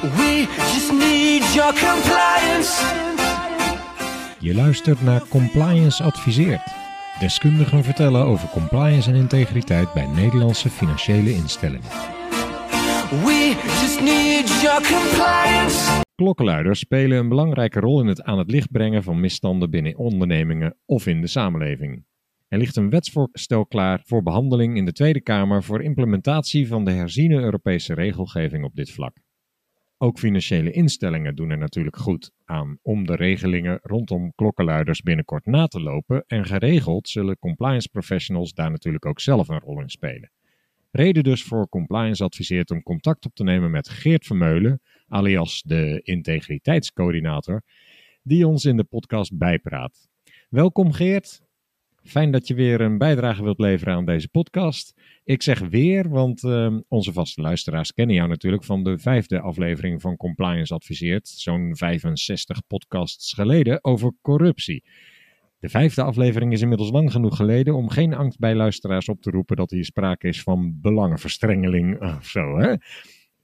We just need your compliance. Je luistert naar Compliance Adviseert. Deskundigen vertellen over compliance en integriteit bij Nederlandse financiële instellingen. We just need your compliance. Klokkenluiders spelen een belangrijke rol in het aan het licht brengen van misstanden binnen ondernemingen of in de samenleving. Er ligt een wetsvoorstel klaar voor behandeling in de Tweede Kamer voor implementatie van de herziene Europese regelgeving op dit vlak. Ook financiële instellingen doen er natuurlijk goed aan om de regelingen rondom klokkenluiders binnenkort na te lopen en geregeld zullen compliance professionals daar natuurlijk ook zelf een rol in spelen. Reden dus voor Compliance adviseert om contact op te nemen met Geert Vermeulen, alias de integriteitscoördinator, die ons in de podcast bijpraat. Welkom Geert. Fijn dat je weer een bijdrage wilt leveren aan deze podcast. Ik zeg weer, want uh, onze vaste luisteraars kennen jou natuurlijk van de vijfde aflevering van Compliance Adviseert, zo'n 65 podcasts geleden, over corruptie. De vijfde aflevering is inmiddels lang genoeg geleden om geen angst bij luisteraars op te roepen dat hier sprake is van belangenverstrengeling of zo, hè?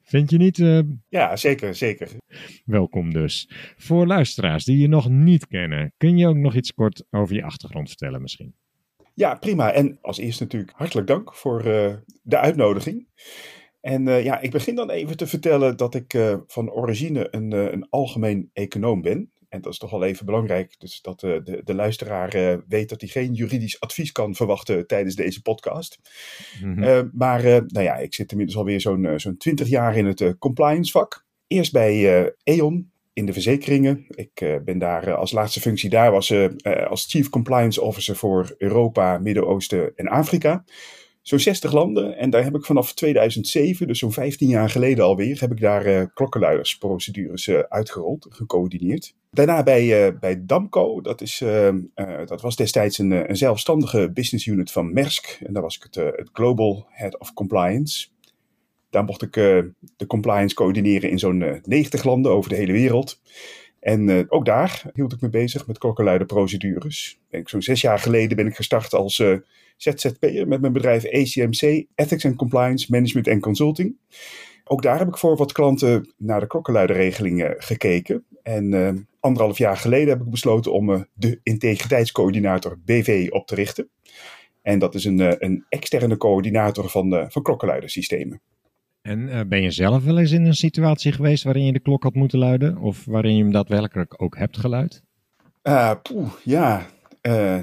Vind je niet? Uh... Ja, zeker, zeker. Welkom dus. Voor luisteraars die je nog niet kennen, kun je ook nog iets kort over je achtergrond vertellen misschien? Ja, prima. En als eerst natuurlijk hartelijk dank voor uh, de uitnodiging. En uh, ja, ik begin dan even te vertellen dat ik van origine een, een algemeen econoom ben. En dat is toch wel even belangrijk, dus dat uh, de, de luisteraar uh, weet dat hij geen juridisch advies kan verwachten tijdens deze podcast. Mm -hmm. uh, maar nou ja, ik zit inmiddels alweer zo'n zo'n 20 jaar in het compliance vak. Eerst bij E.ON in de verzekeringen. Ik ben daar als laatste functie daar was als Chief Compliance Officer voor Europa, Midden-Oosten en Afrika zo'n 60 landen. En daar heb ik vanaf 2007, dus zo'n 15 jaar geleden alweer, heb ik daar uh, klokkenluidersprocedures uh, uitgerold, gecoördineerd. Daarna bij, uh, bij Damco, dat, is, dat was destijds een, een, zelfstandige business unit van Maersk. En daar was ik het, het Global Head of Compliance. Daar mocht ik de compliance coördineren in zo'n 90 landen over de hele wereld. En ook daar hield ik me bezig met klokkenluiderprocedures. Zo'n zes jaar geleden ben ik gestart als ZZP'er met mijn bedrijf ACMC, Ethics and Compliance Management and Consulting. Ook daar heb ik voor wat klanten naar de klokkenluiderregelingen gekeken. En uh, anderhalf jaar geleden heb ik besloten om uh, de integriteitscoördinator BV op te richten. En dat is een, uh, een externe coördinator van, van klokkenluidersystemen. En ben je zelf wel eens in een situatie geweest waarin je de klok had moeten luiden? Of waarin je hem daadwerkelijk ook hebt geluid? poeh, ja,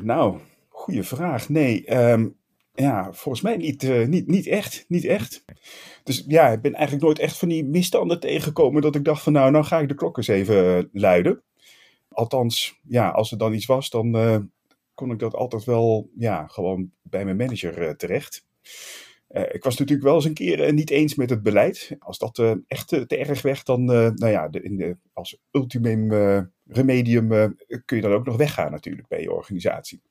nou, Goeie vraag. Nee, um, ja, volgens mij niet, uh, niet, niet echt. Niet echt. Dus ja, ik ben eigenlijk nooit echt van die misstanden tegengekomen dat ik dacht van nou, nou ga ik de klok eens even luiden. Althans, ja, als er dan iets was, dan uh, kon ik dat altijd wel, ja, gewoon bij mijn manager uh, terecht. ik was natuurlijk wel eens een keer niet eens met het beleid. Als dat echt te erg werd, dan, nou ja, in de, als ultimum remedium kun je dan ook nog weggaan natuurlijk bij je organisatie.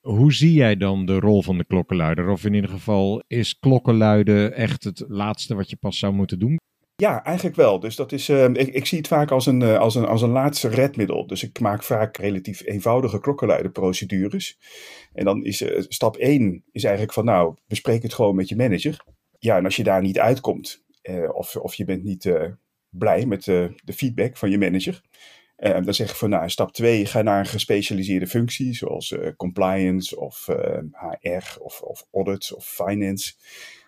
Hoe zie jij dan de rol van de klokkenluider? Of in ieder geval, is klokkenluiden echt het laatste wat je pas zou moeten doen? Ja, eigenlijk wel. Dus dat is, uh, ik, zie het vaak als een, uh, als, een, als een laatste redmiddel. Dus ik maak vaak relatief eenvoudige klokkenluiderprocedures. En dan is uh, stap 1 is eigenlijk van nou, bespreek het gewoon met je manager. Ja, en als je daar niet uitkomt, of, of je bent niet blij met de feedback van je manager, uh, dan zeg ik van nou, stap 2, ga naar een gespecialiseerde functie, zoals uh, compliance of uh, HR of, of audit of finance.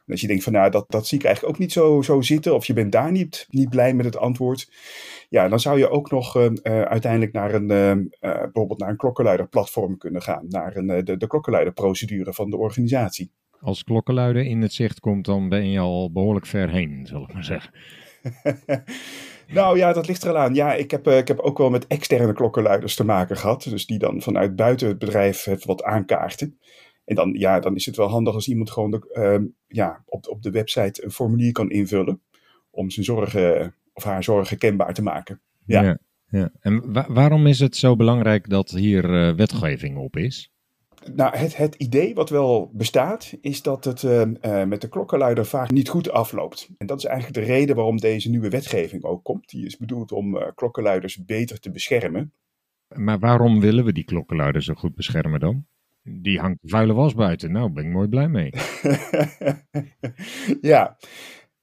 En als je denkt van nou, dat, dat zie ik eigenlijk ook niet zo, zo zitten, of je bent daar niet, niet blij met het antwoord, ja, dan zou je ook nog uiteindelijk naar een, bijvoorbeeld naar een klokkenluiderplatform kunnen gaan, naar een, de, de klokkenluiderprocedure van de organisatie. Als klokkenluider in het zicht komt, dan ben je al behoorlijk ver heen, zal ik maar zeggen. Nou ja, dat ligt er al aan. Ja, ik heb, uh, ik heb ook wel met externe klokkenluiders te maken gehad. Dus die dan vanuit buiten het bedrijf het wat aankaarten. En dan, ja, dan is het wel handig als iemand gewoon de, uh, ja, op, op de website een formulier kan invullen. Om zijn zorgen of haar zorgen kenbaar te maken. Ja. ja, ja. En wa waarom is het zo belangrijk dat hier uh, wetgeving op is? Nou, het, het, idee wat wel bestaat, is dat het uh, uh, met de klokkenluider vaak niet goed afloopt. En dat is eigenlijk de reden waarom deze nieuwe wetgeving ook komt. Die is bedoeld om uh, klokkenluiders beter te beschermen. Maar waarom willen we die klokkenluider zo goed beschermen dan? Die hangt vuile was buiten. Nou, ben ik mooi blij mee. ja.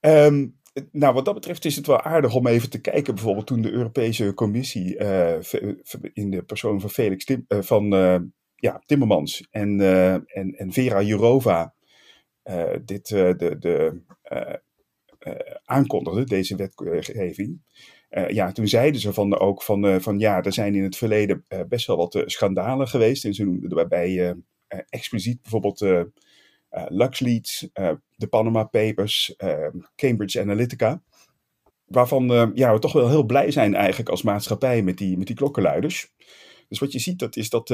Um, nou, wat dat betreft is het wel aardig om even te kijken. Bijvoorbeeld toen de Europese Commissie uh, in de persoon van Felix Tim, uh, van uh, ja, Timmermans en, en, en Vera Jourova dit de, de, aankondigde, deze wetgeving. ja, toen zeiden ze van ook van, van ja, er zijn in het verleden best wel wat schandalen geweest. En ze noemden daarbij expliciet bijvoorbeeld LuxLeaks, de Panama Papers, Cambridge Analytica. Waarvan ja, we toch wel heel blij zijn eigenlijk als maatschappij met die, met die klokkenluiders. Dus wat je ziet, dat is dat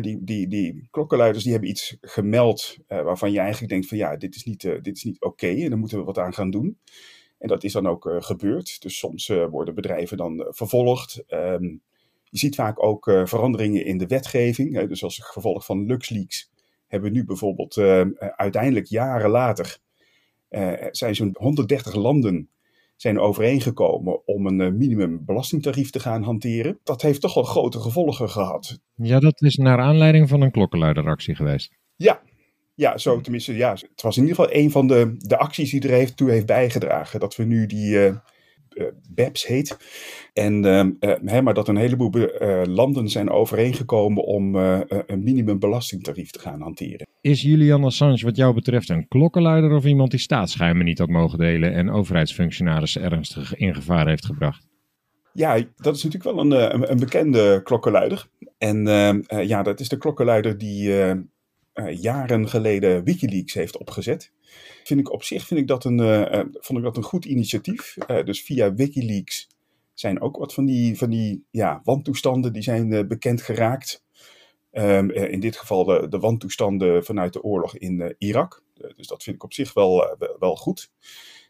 die, die, die klokkenluiders die hebben iets gemeld waarvan je eigenlijk denkt van ja, dit is niet, dit is niet oké en daar moeten we wat aan gaan doen. En dat is dan ook gebeurd. Dus soms worden bedrijven dan vervolgd. Um, je ziet vaak ook veranderingen in de wetgeving. dus als gevolg van LuxLeaks hebben we nu bijvoorbeeld uiteindelijk jaren later, zijn zo'n 130 landen zijn overeengekomen om een minimum belastingtarief te gaan hanteren. Dat heeft toch wel grote gevolgen gehad. Ja, dat is naar aanleiding van een klokkenluideractie geweest. Ja, ja, zo tenminste, ja. Het was in ieder geval een van de, de acties die er heeft, toe heeft bijgedragen. Dat we nu die, uh, BEPS heet. En, uh, maar dat een heleboel landen zijn overeengekomen om een minimumbelastingtarief te gaan hanteren. Is Julian Assange wat jou betreft een klokkenluider of iemand die staatsgeheimen niet had mogen delen en overheidsfunctionarissen ernstig in gevaar heeft gebracht? Ja, dat is natuurlijk wel een, een, een bekende klokkenluider. En ja, dat is de klokkenluider die jaren geleden Wikileaks heeft opgezet vind ik op zich vind ik dat een, uh, vond ik dat een goed initiatief. Uh, dus via Wikileaks zijn ook wat van die, van die ja, wantoestanden die zijn bekend geraakt. Um, in dit geval de, de wantoestanden vanuit de oorlog in Irak. dus dat vind ik op zich wel, wel goed.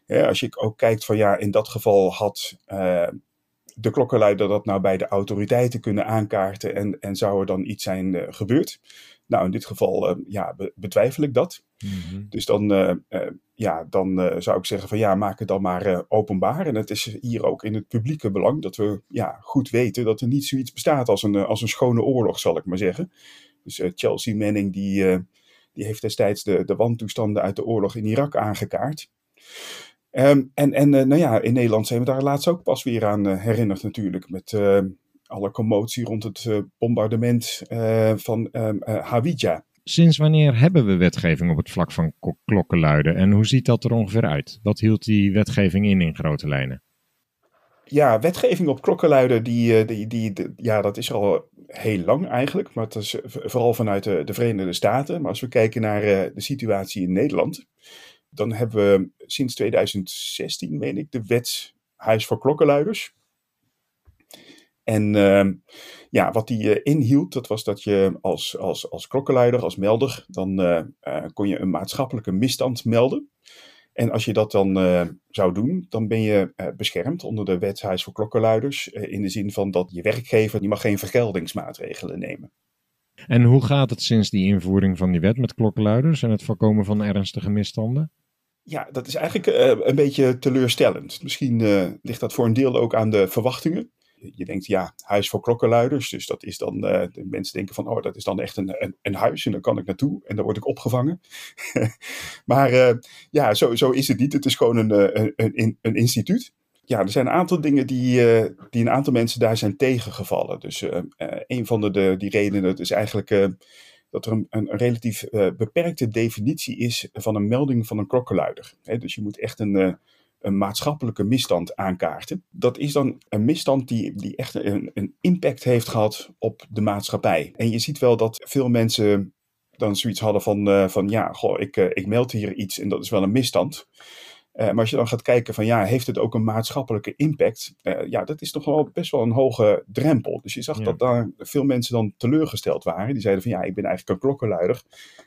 als je ook kijkt van ja, in dat geval had de klokkenluider dat nou bij de autoriteiten kunnen aankaarten en, en zou er dan iets zijn gebeurd. Nou, in dit geval uh, ja, betwijfel ik dat. Mhm. Dus dan, uh, uh, ja, dan zou ik zeggen van ja, maak het dan maar openbaar. En het is hier ook in het publieke belang dat we ja, goed weten dat er niet zoiets bestaat als een, als een schone oorlog, zal ik maar zeggen. Dus Chelsea Manning die, die heeft destijds de, de wantoestanden uit de oorlog in Irak aangekaart. Um, en en nou ja, in Nederland zijn we daar laatst ook pas weer aan herinnerd natuurlijk. Met alle commotie rond het uh, bombardement uh, van uh, Hawija. Sinds wanneer hebben we wetgeving op het vlak van klokkenluiden en hoe ziet dat er ongeveer uit? Wat hield die wetgeving in in grote lijnen? Ja, wetgeving op klokkenluiden, die, die, die, ja, dat is al heel lang eigenlijk. Maar het is vooral vanuit de, de Verenigde Staten. Maar als we kijken naar de situatie in Nederland, dan hebben we sinds 2016, meen ik, de wet Huis voor Klokkenluiders. En uh, ja, wat die uh, inhield, dat was dat je als, als, als klokkenluider, als melder, dan uh, kon je een maatschappelijke misstand melden. En als je dat dan zou doen, dan ben je beschermd onder de wet Huis voor Klokkenluiders. in de zin van dat je werkgever die mag geen vergeldingsmaatregelen nemen. En hoe gaat het sinds die invoering van die wet met klokkenluiders en het voorkomen van ernstige misstanden? Ja, dat is eigenlijk een beetje teleurstellend. Misschien ligt dat voor een deel ook aan de verwachtingen je denkt, ja, huis voor klokkenluiders. Dus dat is dan, de mensen denken van, oh, dat is dan echt een, een, een, huis en dan kan ik naartoe en dan word ik opgevangen. maar uh, ja, zo, zo is het niet. Het is gewoon een, eh, een, een, instituut. Ja, er zijn een aantal dingen die, die een aantal mensen daar zijn tegengevallen. Dus een van de, de, die redenen is eigenlijk dat er een, een relatief beperkte definitie is van een melding van een klokkenluider. dus je moet echt een een maatschappelijke misstand aankaarten. Dat is dan een misstand die, die echt een, een impact heeft gehad op de maatschappij. En je ziet wel dat veel mensen dan zoiets hadden van, uh, van ja, goh, ik, uh, ik meld hier iets en dat is wel een misstand. Uh, maar als je dan gaat kijken van ja, heeft het ook een maatschappelijke impact? Uh, ja, dat is toch wel best wel een hoge drempel. Dus je zag dat daar veel mensen dan teleurgesteld waren. Die zeiden van ja, ik ben eigenlijk een klokkenluider,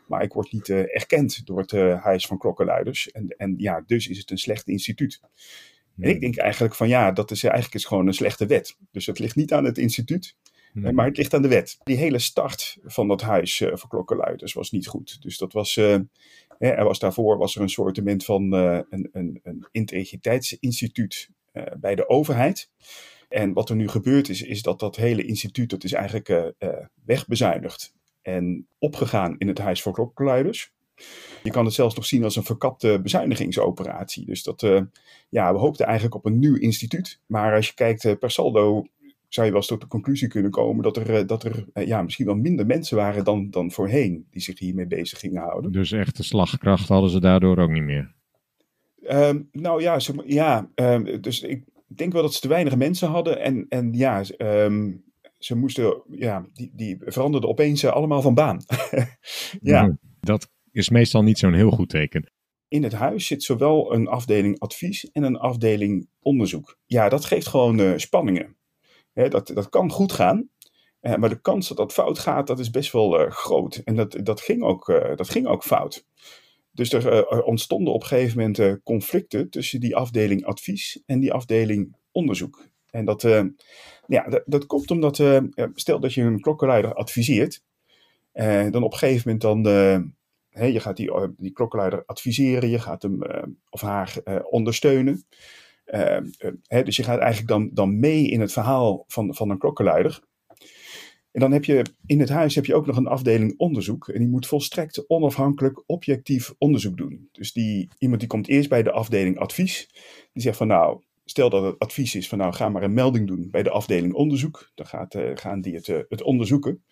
maar ik word niet uh, erkend door het huis van klokkenluiders. En, en ja, dus is het een slecht instituut. En ik denk eigenlijk van ja, dat is eigenlijk is gewoon een slechte wet. Dus het ligt niet aan het instituut, Nee. Maar het ligt aan de wet. Die hele start van dat huis uh, voor klokkenluiders was niet goed. Dus dat was, uh, er was daarvoor was er een soort van uh, een, een, een integriteitsinstituut bij de overheid. En wat er nu gebeurd is, is dat dat hele instituut, dat is eigenlijk wegbezuinigd en opgegaan in het huis voor klokkenluiders. Je kan het zelfs nog zien als een verkapte bezuinigingsoperatie. Dus dat, uh, ja, we hoopten eigenlijk op een nieuw instituut. Maar als je kijkt per saldo, zou je wel eens tot de conclusie kunnen komen dat er, uh, dat er ja, misschien wel minder mensen waren dan, dan voorheen die zich hiermee bezig gingen houden. Dus echte slagkracht hadden ze daardoor ook niet meer? Um, nou ja, ze, ja um, dus ik denk wel dat ze te weinig mensen hadden. En, en ja, um, ze moesten, ja, die, die veranderden opeens allemaal van baan. ja. Nou, dat is meestal niet zo'n heel goed teken. In het huis zit zowel een afdeling advies en een afdeling onderzoek. Ja, dat geeft gewoon uh, spanningen. Hè, dat, dat kan goed gaan, uh, maar de kans dat dat fout gaat, dat is best wel uh, groot. En dat, dat, ging ook, dat ging ook fout. Dus er ontstonden op een gegeven moment conflicten tussen die afdeling advies en die afdeling onderzoek. En dat, ja, dat, komt omdat, stel dat je een klokkenleider adviseert, dan op een gegeven moment dan je gaat die, die adviseren, je gaat hem of haar ondersteunen. Uh, he, dus je gaat eigenlijk dan, dan mee in het verhaal van, van een klokkenluider. En dan heb je in het huis heb je ook nog een afdeling onderzoek. En die moet volstrekt onafhankelijk, objectief onderzoek doen. Dus die, iemand die komt eerst bij de afdeling advies. Die zegt van nou, stel dat het advies is van nou ga maar een melding doen bij de afdeling onderzoek. Dan gaat, gaan die het, het onderzoeken.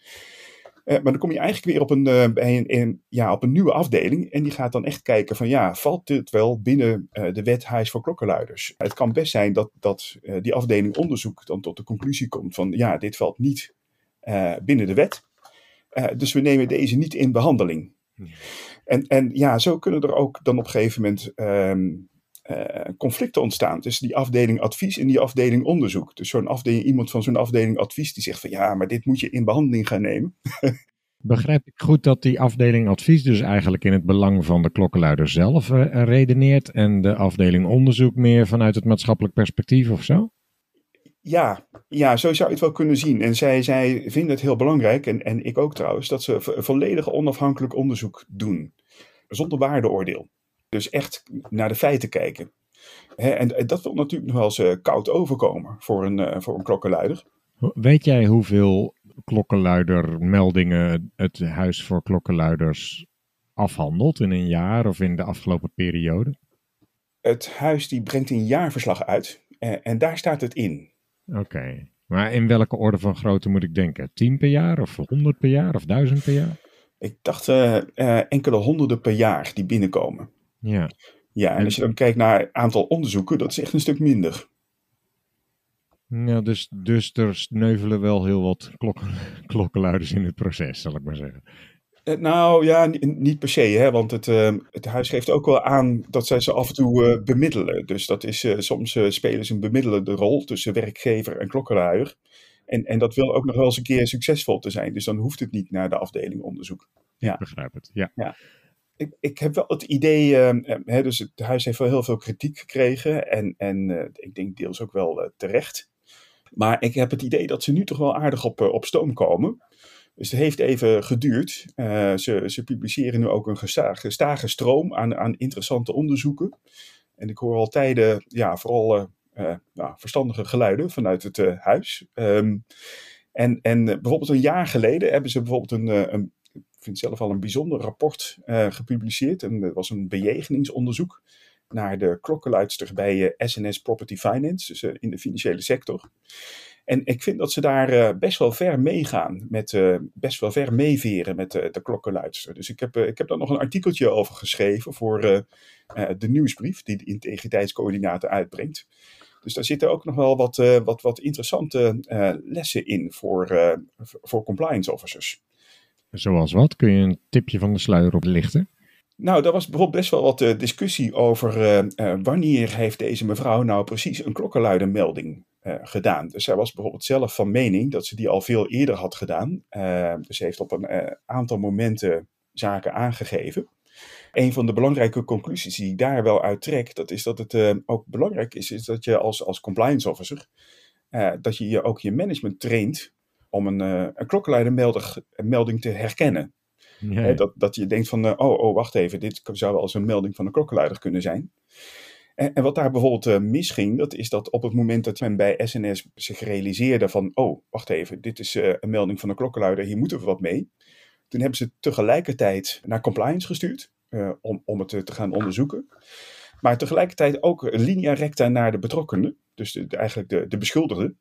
Uh, maar dan kom je eigenlijk weer op een, bij een, een, ja, op een nieuwe afdeling. En die gaat dan echt kijken van ja, valt dit wel binnen uh, de wet Huis voor Klokkenluiders? Het kan best zijn dat, dat die afdeling onderzoek dan tot de conclusie komt van ja, dit valt niet binnen de wet. dus we nemen deze niet in behandeling. Hmm. En, en ja, zo kunnen er ook dan op een gegeven moment um, uh, conflicten ontstaan tussen die afdeling advies en die afdeling onderzoek. Dus zo'n afdeling, iemand van zo'n afdeling advies die zegt van ja, maar dit moet je in behandeling gaan nemen. Begrijp ik goed dat die afdeling advies dus eigenlijk in het belang van de klokkenluider zelf uh, redeneert en de afdeling onderzoek meer vanuit het maatschappelijk perspectief of zo? Ja, ja, zo zou je het wel kunnen zien. En zij, zij vinden het heel belangrijk, en, en ik ook trouwens, dat ze volledig onafhankelijk onderzoek doen. Zonder waardeoordeel. Dus echt naar de feiten kijken. en, dat wil natuurlijk nog wel eens uh, koud overkomen voor een, uh, voor een klokkenluider. Weet jij hoeveel klokkenluidermeldingen het Huis voor Klokkenluiders afhandelt in een jaar of in de afgelopen periode? Het huis die brengt een jaarverslag uit en, en daar staat het in. Oké, maar in welke orde van grootte moet ik denken? 10 per jaar of 100 per jaar of 1000 per jaar? Ik dacht enkele honderden per jaar die binnenkomen. Ja. Ja, en als je dan kijkt naar het aantal onderzoeken, dat is echt een stuk minder. Ja, dus, dus er sneuvelen wel heel wat klokken, klokkenluiders in het proces, zal ik maar zeggen. Eh, nou ja, niet per se, hè, want het, uh, het huis geeft ook wel aan dat zij ze af en toe uh, bemiddelen. Dus dat is, uh, soms spelen ze een bemiddelende rol tussen werkgever en klokkenluider. En, en dat wil ook nog wel eens een keer succesvol te zijn. Dus dan hoeft het niet naar de afdeling onderzoek. Ja. Ik begrijp het, ja. ja ik, ik heb wel het idee, uh, hè, dus het huis heeft wel heel veel kritiek gekregen en, en uh, ik denk deels ook wel uh, terecht. Maar ik heb het idee dat ze nu toch wel aardig op, op stoom komen. Dus het heeft even geduurd. ze, ze publiceren nu ook een gestage, stroom aan, aan interessante onderzoeken. En ik hoor al tijden, ja, vooral nou, verstandige geluiden vanuit het huis. Um, en, en bijvoorbeeld een jaar geleden hebben ze bijvoorbeeld een, een vind zelf al een bijzonder rapport uh, gepubliceerd. En dat was een bejegeningsonderzoek naar de klokkenluidster bij uh, eh, SNS Property Finance, dus uh, in de financiële sector. En ik vind dat ze daar best wel ver meegaan, met, best wel ver meeveren met de klokkenluidster. Dus ik heb, ik heb daar nog een artikeltje over geschreven voor de nieuwsbrief die de integriteitscoördinator uitbrengt. Dus daar zitten ook nog wel wat, wat, wat interessante lessen in voor, voor compliance officers. Zoals wat? Kun je een tipje van de sluier oplichten? Nou, daar was bijvoorbeeld best wel wat uh, discussie over uh, uh, wanneer heeft deze mevrouw nou precies een klokkenluidermelding gedaan. Dus zij was bijvoorbeeld zelf van mening dat ze die al veel eerder had gedaan. dus ze heeft op een aantal momenten zaken aangegeven. Een van de belangrijke conclusies die ik daar wel uit trek, dat is dat het ook belangrijk is, is dat je als, als compliance officer, dat je, je ook je management traint om een, uh, een klokkenluidermelding te herkennen. Ja. dat, dat je denkt van, uh, oh, oh, wacht even, dit zou wel eens een melding van een klokkenluider kunnen zijn. En, en wat daar bijvoorbeeld uh, misging, dat is dat op het moment dat men bij SNS zich realiseerde van, oh, wacht even, dit is een melding van een klokkenluider, hier moeten we wat mee. Toen hebben ze tegelijkertijd naar compliance gestuurd. eh, om, om het te gaan onderzoeken. Maar tegelijkertijd ook linea recta naar de betrokkenen, dus de, de- eigenlijk de, de beschuldigde,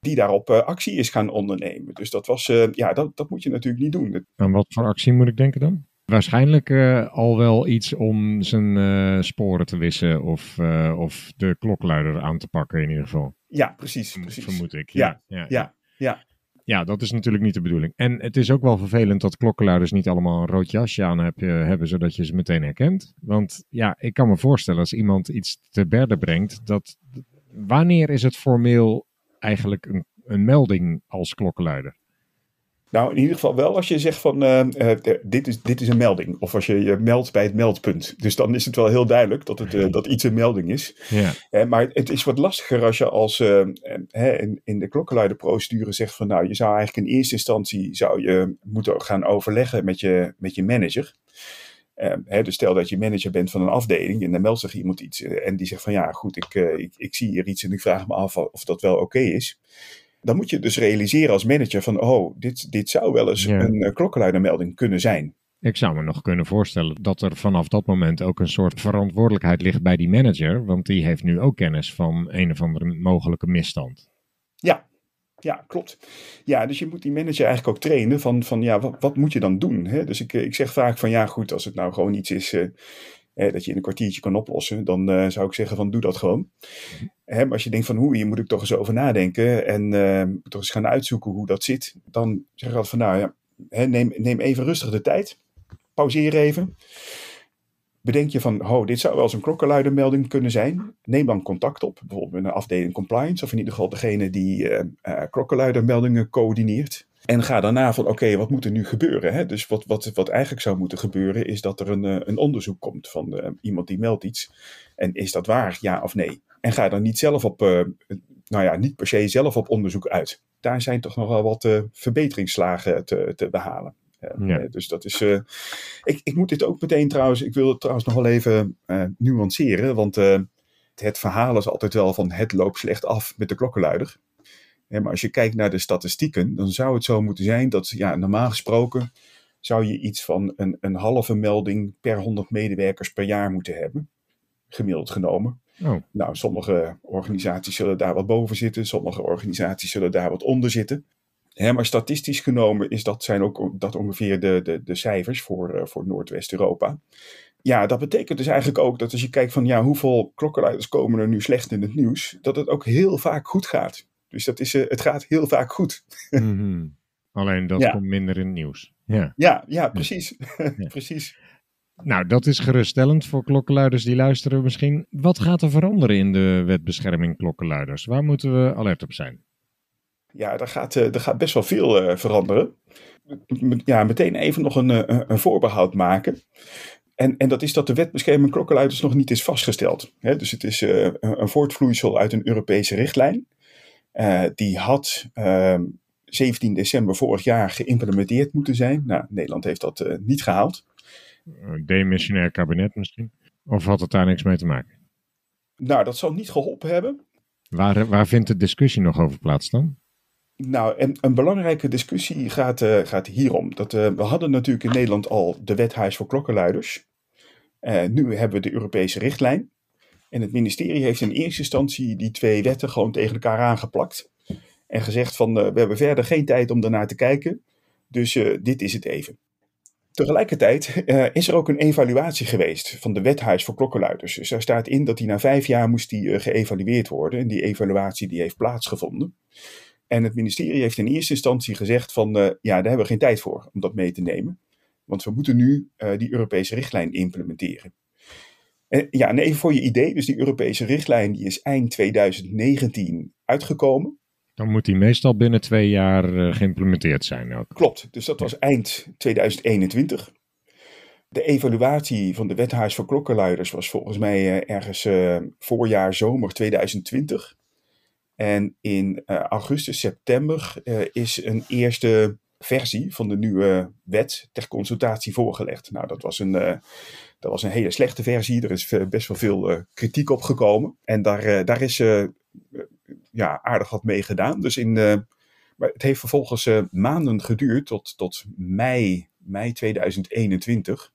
die daarop eh, actie is gaan ondernemen. Dus dat was, eh, ja, dat, dat moet je natuurlijk niet doen. Aan wat voor actie moet ik denken dan? Waarschijnlijk eh, al wel iets om zijn sporen te wissen of, of de klokluider aan te pakken in ieder geval. Ja, precies. precies. Vermoed ik. Ja, ja, Ja, ja. Ja, dat is natuurlijk niet de bedoeling. En het is ook wel vervelend dat klokkenluiders niet allemaal een rood jasje aan heb- hebben, zodat je ze meteen herkent. Want ja, ik kan me voorstellen als iemand iets te berden brengt, dat wanneer is het formeel eigenlijk een, een melding als klokkenluider? Nou, in ieder geval wel als je zegt van eh, eh, dit, is, dit is een melding. Of als je je meldt bij het meldpunt. Dus dan is het wel heel duidelijk dat, het, eh, dat iets een melding is. Ja, maar het is wat lastiger als je als in, in de klokkenluiderprocedure zegt van nou, je zou eigenlijk in eerste instantie zou je moeten gaan overleggen met je, met je manager. Eh, hè, dus stel dat je manager bent van een afdeling en dan meldt zich iemand iets eh, en die zegt van ja goed, ik, eh, ik, ik zie hier iets en ik vraag me af of dat wel oké is. Dan moet je dus realiseren als manager van oh, dit, dit zou wel eens Ja. een uh, klokkenluidermelding kunnen zijn. ik zou me nog kunnen voorstellen dat er vanaf dat moment ook een soort verantwoordelijkheid ligt bij die manager, want die heeft nu ook kennis van een of andere mogelijke misstand. Ja, ja, klopt. Ja, dus je moet die manager eigenlijk ook trainen van, van ja, wat, wat moet je dan doen? Hè? Dus ik, eh, ik zeg vaak van ja, goed, als het nou gewoon iets is eh, eh, dat je in een kwartiertje kan oplossen, dan eh, zou ik zeggen van doe dat gewoon. Hè, maar als je denkt van hoe, hier moet ik toch eens over nadenken en toch eens gaan uitzoeken hoe dat zit, dan zeg ik altijd van nou ja, hè, neem, neem even rustig de tijd, pauzeer even. Bedenk je van, oh, dit zou wel eens een klokkenluidermelding kunnen zijn. Neem dan contact op, bijvoorbeeld met een afdeling compliance, of in ieder geval degene die klokkenluidermeldingen coördineert. En ga daarna van, oké, wat moet er nu gebeuren? Hè? Dus wat, wat, wat eigenlijk zou moeten gebeuren, is dat er een, eh, een onderzoek komt van iemand die meldt iets. En is dat waar, ja of nee? En ga dan niet zelf op, nou ja, niet per se zelf op onderzoek uit. Daar zijn toch nog wel wat verbeteringsslagen te, te behalen. Ja. dus dat is. eh, ik, ik moet dit ook meteen trouwens. Ik wil het trouwens nog wel even eh, nuanceren. Want eh, het verhaal is altijd wel van het loopt slecht af met de klokkenluider. Maar als je kijkt naar de statistieken, dan zou het zo moeten zijn dat ja, normaal gesproken zou je iets van een, een halve melding per 100 medewerkers per jaar moeten hebben. Gemiddeld genomen. Oh, Nou, sommige organisaties zullen daar wat boven zitten, sommige organisaties zullen daar wat onder zitten. Hè, maar statistisch genomen is dat, zijn ook dat ongeveer de, de, de cijfers voor, eh, voor Noordwest-Europa. Ja, dat betekent dus eigenlijk ook dat als je kijkt van ja, hoeveel klokkenluiders komen er nu slecht in het nieuws, dat het ook heel vaak goed gaat. Dus dat is, eh, het gaat heel vaak goed. mhm. Alleen dat Ja. komt minder in het nieuws. Ja. Ja, ja, precies. precies. Nou, dat is geruststellend voor klokkenluiders die luisteren misschien. Wat gaat er veranderen in de wet bescherming klokkenluiders? Waar moeten we alert op zijn? Ja, daar gaat, eh, er gaat best wel veel eh, veranderen. Ja, meteen even nog een, eh, een voorbehoud maken. En, en dat is dat de wet bescherming klokkenluiders nog niet is vastgesteld. Dus het is een voortvloeisel uit een Europese richtlijn. Die had ehm, 17 december vorig jaar geïmplementeerd moeten zijn. Nou, Nederland heeft dat niet gehaald. Demissionair kabinet misschien? Of had het daar niks mee te maken? Nou, dat zal niet geholpen hebben. Waar, waar vindt de discussie nog over plaats dan? Nou, en een belangrijke discussie gaat, eh, gaat hierom. Dat, eh, we hadden natuurlijk in Nederland al de wethuis voor klokkenluiders. Eh, nu hebben we de Europese richtlijn. En het ministerie heeft in eerste instantie die twee wetten gewoon tegen elkaar aangeplakt. En gezegd van, we hebben verder geen tijd om daarnaar te kijken. Dus dit is het even. Tegelijkertijd is er ook een evaluatie geweest van de wethuis voor klokkenluiders. Dus daar staat in dat die na vijf jaar moest die geëvalueerd worden. En die evaluatie die heeft plaatsgevonden. En het ministerie heeft in eerste instantie gezegd van, eh, ja, daar hebben we geen tijd voor om dat mee te nemen. Want we moeten nu eh, die Europese richtlijn implementeren. En, ja, en even voor je idee, dus die Europese richtlijn die is eind 2019 uitgekomen. Dan moet die meestal binnen twee jaar eh, geïmplementeerd zijn ook. Klopt, dus dat was eind 2021. De evaluatie van de wethuis voor klokkenluiders was volgens mij ergens voorjaar, zomer 2020. En in eh, augustus, september eh, is een eerste versie van de nieuwe wet ter consultatie voorgelegd. Nou, dat was een, eh, dat was een hele slechte versie. Er is best wel veel kritiek op gekomen. En daar, daar is ja, aardig wat mee gedaan. Dus in, maar het heeft vervolgens maanden geduurd tot, tot mei, mei 2021.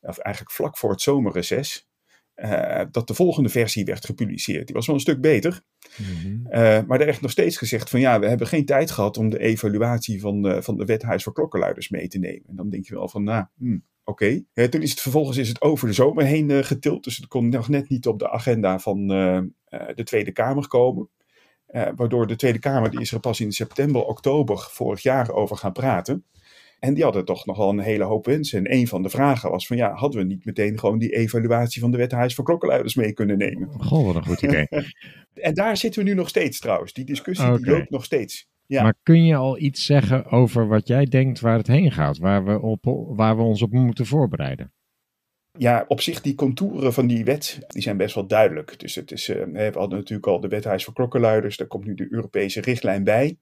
of eigenlijk vlak voor het zomerreces, eh, dat de volgende versie werd gepubliceerd. Die was wel een stuk beter. Mhm. Eh, maar er werd nog steeds gezegd van ja, we hebben geen tijd gehad om de evaluatie van, eh, van de wethuis voor klokkenluiders mee te nemen. En dan denk je wel van nou, hm, oké. Toen is het vervolgens is het over de zomer heen eh, getild. Dus het kon nog net niet op de agenda van de Tweede Kamer komen. Waardoor de Tweede Kamer, die is er pas in september, oktober vorig jaar over gaan praten. En die hadden toch nogal een hele hoop wensen. En een van de vragen was van ja, hadden we niet meteen gewoon die evaluatie van de wethuis voor klokkenluiders mee kunnen nemen? Goh, wat een goed idee. En daar zitten we nu nog steeds trouwens. Die discussie die loopt nog steeds. Ja. Maar kun je al iets zeggen over wat jij denkt waar het heen gaat? Waar we, op, waar we ons op moeten voorbereiden? Ja, op zich die contouren van die wet, die zijn best wel duidelijk. Dus het is, eh, we hadden natuurlijk al de wethuis voor klokkenluiders, daar komt nu de Europese richtlijn bij.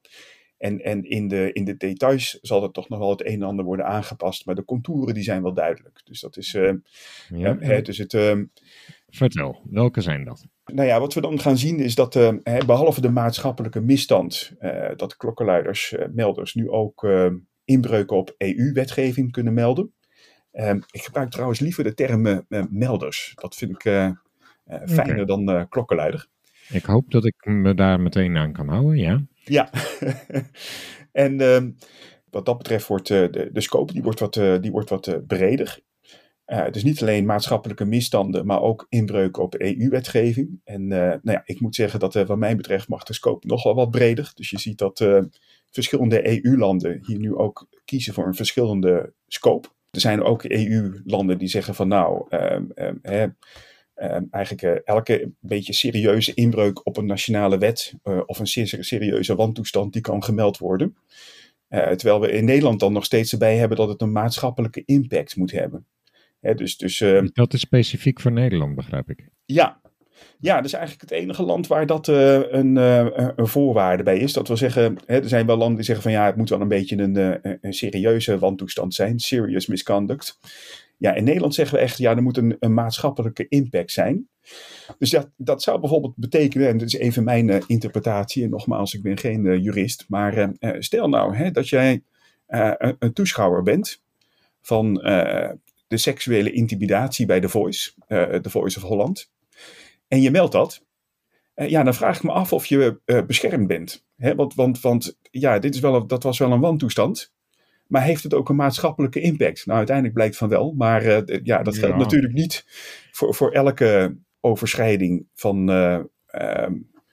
En, en in, de, in de details zal er toch nog wel het een en ander worden aangepast, maar de contouren die zijn wel duidelijk. Dus dat is, eh, Ja? eh, hè, dus het, eh, Vertel, welke zijn dat? nou ja, wat we dan gaan zien is dat, eh, hè, behalve de maatschappelijke misstand, eh, dat klokkenluiders, melders nu ook eh, inbreuken op EU-wetgeving kunnen melden. Ehm, ik gebruik trouwens liever de term melders. Dat vind ik fijner dan klokkenluider. Ik hoop dat ik me daar meteen aan kan houden, ja. Ja, en ehm, wat dat betreft wordt eh, de, de scope die wordt wat, eh, die wordt wat eh, breder. Dus niet alleen maatschappelijke misstanden, maar ook inbreuken op EU-wetgeving. En nou ja, ik moet zeggen dat wat mij betreft mag de scope nog wel wat breder. Dus je ziet dat verschillende EU-landen hier nu ook kiezen voor een verschillende scope. Er zijn ook EU-landen die zeggen van nou, ehm, ehm, eigenlijk eh, elke beetje serieuze inbreuk op een nationale wet eh, of een ser- serieuze wantoestand die kan gemeld worden. Eh, terwijl we in Nederland dan nog steeds erbij hebben dat het een maatschappelijke impact moet hebben. Hè, dus dus eh, Dat is specifiek voor Nederland, begrijp ik. ja. ja, dat is eigenlijk het enige land waar dat een, een voorwaarde bij is. Dat wil zeggen, hè, er zijn wel landen die zeggen van ja, het moet wel een beetje een, een serieuze wantoestand zijn, serious misconduct. Ja, in Nederland zeggen we echt, ja, er moet een, maatschappelijke impact zijn. Dus dat, dat zou bijvoorbeeld betekenen, en dat is even mijn eh, interpretatie, en nogmaals, ik ben geen eh, jurist, maar eh, stel nou hè, dat jij een, een toeschouwer bent van de seksuele intimidatie bij The Voice, The Voice of Holland, en je meldt dat, ja, dan vraag ik me af of je beschermd bent. Hè, want, want, want ja, dit is wel dat was wel een wantoestand. Maar heeft het ook een maatschappelijke impact? Nou, uiteindelijk blijkt van wel. Maar eh, ja, dat geldt Ja. natuurlijk niet voor, voor elke overschrijding van. eh, ehm,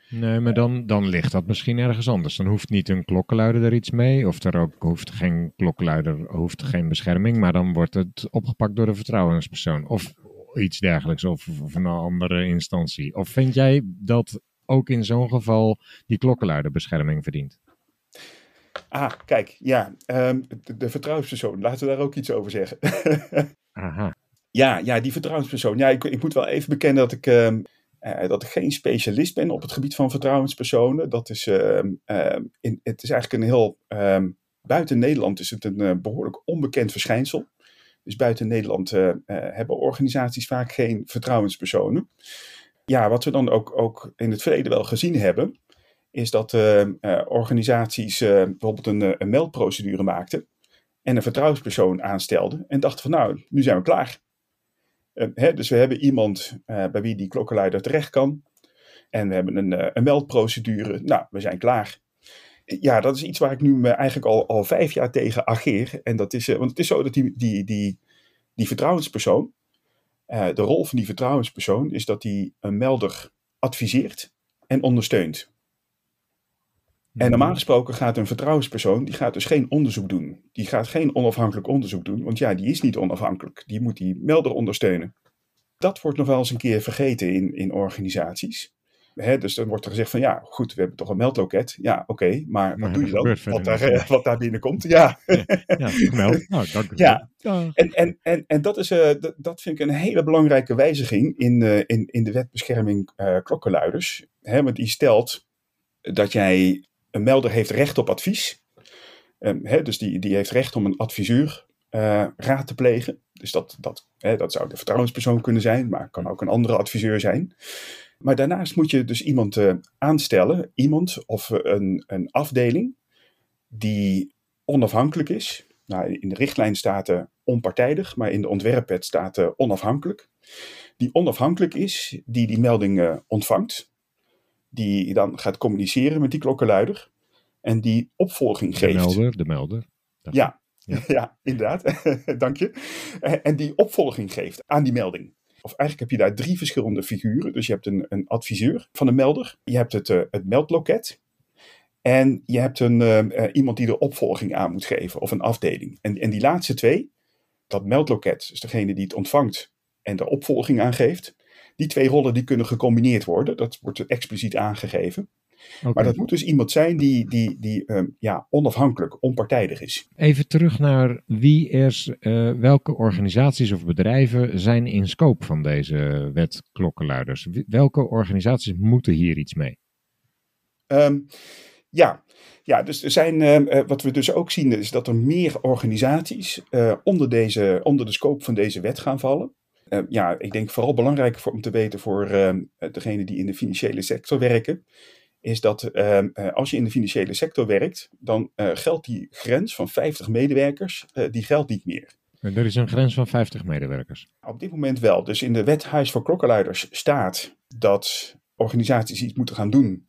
Nee, maar dan, dan ligt dat misschien ergens anders. Dan hoeft niet een klokkenluider er iets mee, of er ook hoeft geen klokkenluider, hoeft geen bescherming, maar dan wordt het opgepakt door de vertrouwenspersoon. Of iets dergelijks, of, of een andere instantie. Of vind jij dat ook in zo'n geval die klokkenluider bescherming verdient? Ah, kijk, ja, ehm, de, de vertrouwenspersoon, laten we daar ook iets over zeggen. Aha. Ja, ja, die vertrouwenspersoon. Ja, ik, ik moet wel even bekennen dat ik, ehm, eh, dat ik geen specialist ben op het gebied van vertrouwenspersonen. Dat is, ehm, in, het is eigenlijk een heel. buiten Nederland is het een eh, behoorlijk onbekend verschijnsel. Dus buiten Nederland eh, hebben organisaties vaak geen vertrouwenspersonen. Ja, wat we dan ook, ook in het verleden wel gezien hebben, is dat eh, eh, organisaties eh, bijvoorbeeld een, een meldprocedure maakten en een vertrouwenspersoon aanstelden en dachten van nou, nu zijn we klaar. Hè, dus we hebben iemand bij wie die klokkenluider terecht kan. En we hebben een, een meldprocedure. Nou, we zijn klaar. Ja, dat is iets waar ik nu eigenlijk al, al vijf jaar tegen ageer. En dat is, want het is zo dat die, die, die, die vertrouwenspersoon, de rol van die vertrouwenspersoon is dat hij een melder adviseert en ondersteunt. En normaal gesproken gaat een vertrouwenspersoon, die gaat dus geen onderzoek doen. Die gaat geen onafhankelijk onderzoek doen, want ja, die is niet onafhankelijk. Die moet die melder ondersteunen. Dat wordt nog wel eens een keer vergeten in, in organisaties. Dus dan wordt er gezegd van ja, goed, we hebben toch een meldloket. Ja, oké, maar Maar wat doe je dan? Wat daar, eh, wat daar binnenkomt. Ja, Ja, gemeld. Nou, dank u Ja. wel. en, en, en, en dat, is, eh, dat, vind ik een hele belangrijke wijziging in, eh, in, in de wet bescherming eh, klokkenluiders. Want die stelt dat jij, een melder heeft recht op advies. Ehm, dus die, die heeft recht om een adviseur eh, raad te plegen. Dus dat, dat, dat zou de vertrouwenspersoon kunnen zijn, maar kan ook een andere adviseur zijn. Maar daarnaast moet je dus iemand eh, aanstellen, iemand of een, een afdeling die onafhankelijk is. Nou, in de richtlijn staat er onpartijdig, maar in de ontwerpwet staat eh, onafhankelijk. Die onafhankelijk is, die die melding eh, ontvangt, die dan gaat communiceren met die klokkenluider en die opvolging De geeft. melder, de melder. Ja, Ja. ja. inderdaad. Dank je. Eh, En die opvolging geeft aan die melding. Of eigenlijk heb je daar drie verschillende figuren. Dus je hebt een, een adviseur van de melder. Je hebt het, eh, het meldloket. En je hebt een, eh, iemand die de opvolging aan moet geven. Of een afdeling. En, en die laatste twee, dat meldloket, dus degene die het ontvangt en de opvolging aangeeft. Die twee rollen die kunnen gecombineerd worden. Dat wordt expliciet aangegeven. Maar dat moet dus iemand zijn die, die, die ehm, ja, onafhankelijk, onpartijdig is. Even terug naar wie er, eh, welke organisaties of bedrijven zijn in scope van deze wet klokkenluiders? Welke organisaties moeten hier iets mee? Ehm, ja. ja, dus er zijn, ehm, eh, wat we dus ook zien, is dat er meer organisaties eh, onder, deze, onder de scope van deze wet gaan vallen. Eh, ja, ik denk vooral belangrijk voor, om te weten voor ehm, eh, degenen die in de financiële sector werken, is dat ehm, eh, als je in de financiële sector werkt, dan eh, geldt die grens van 50 medewerkers, die geldt niet meer. Er is een grens van 50 medewerkers. Op dit moment wel. Dus in de wet Huis voor Klokkenluiders staat dat organisaties iets moeten gaan doen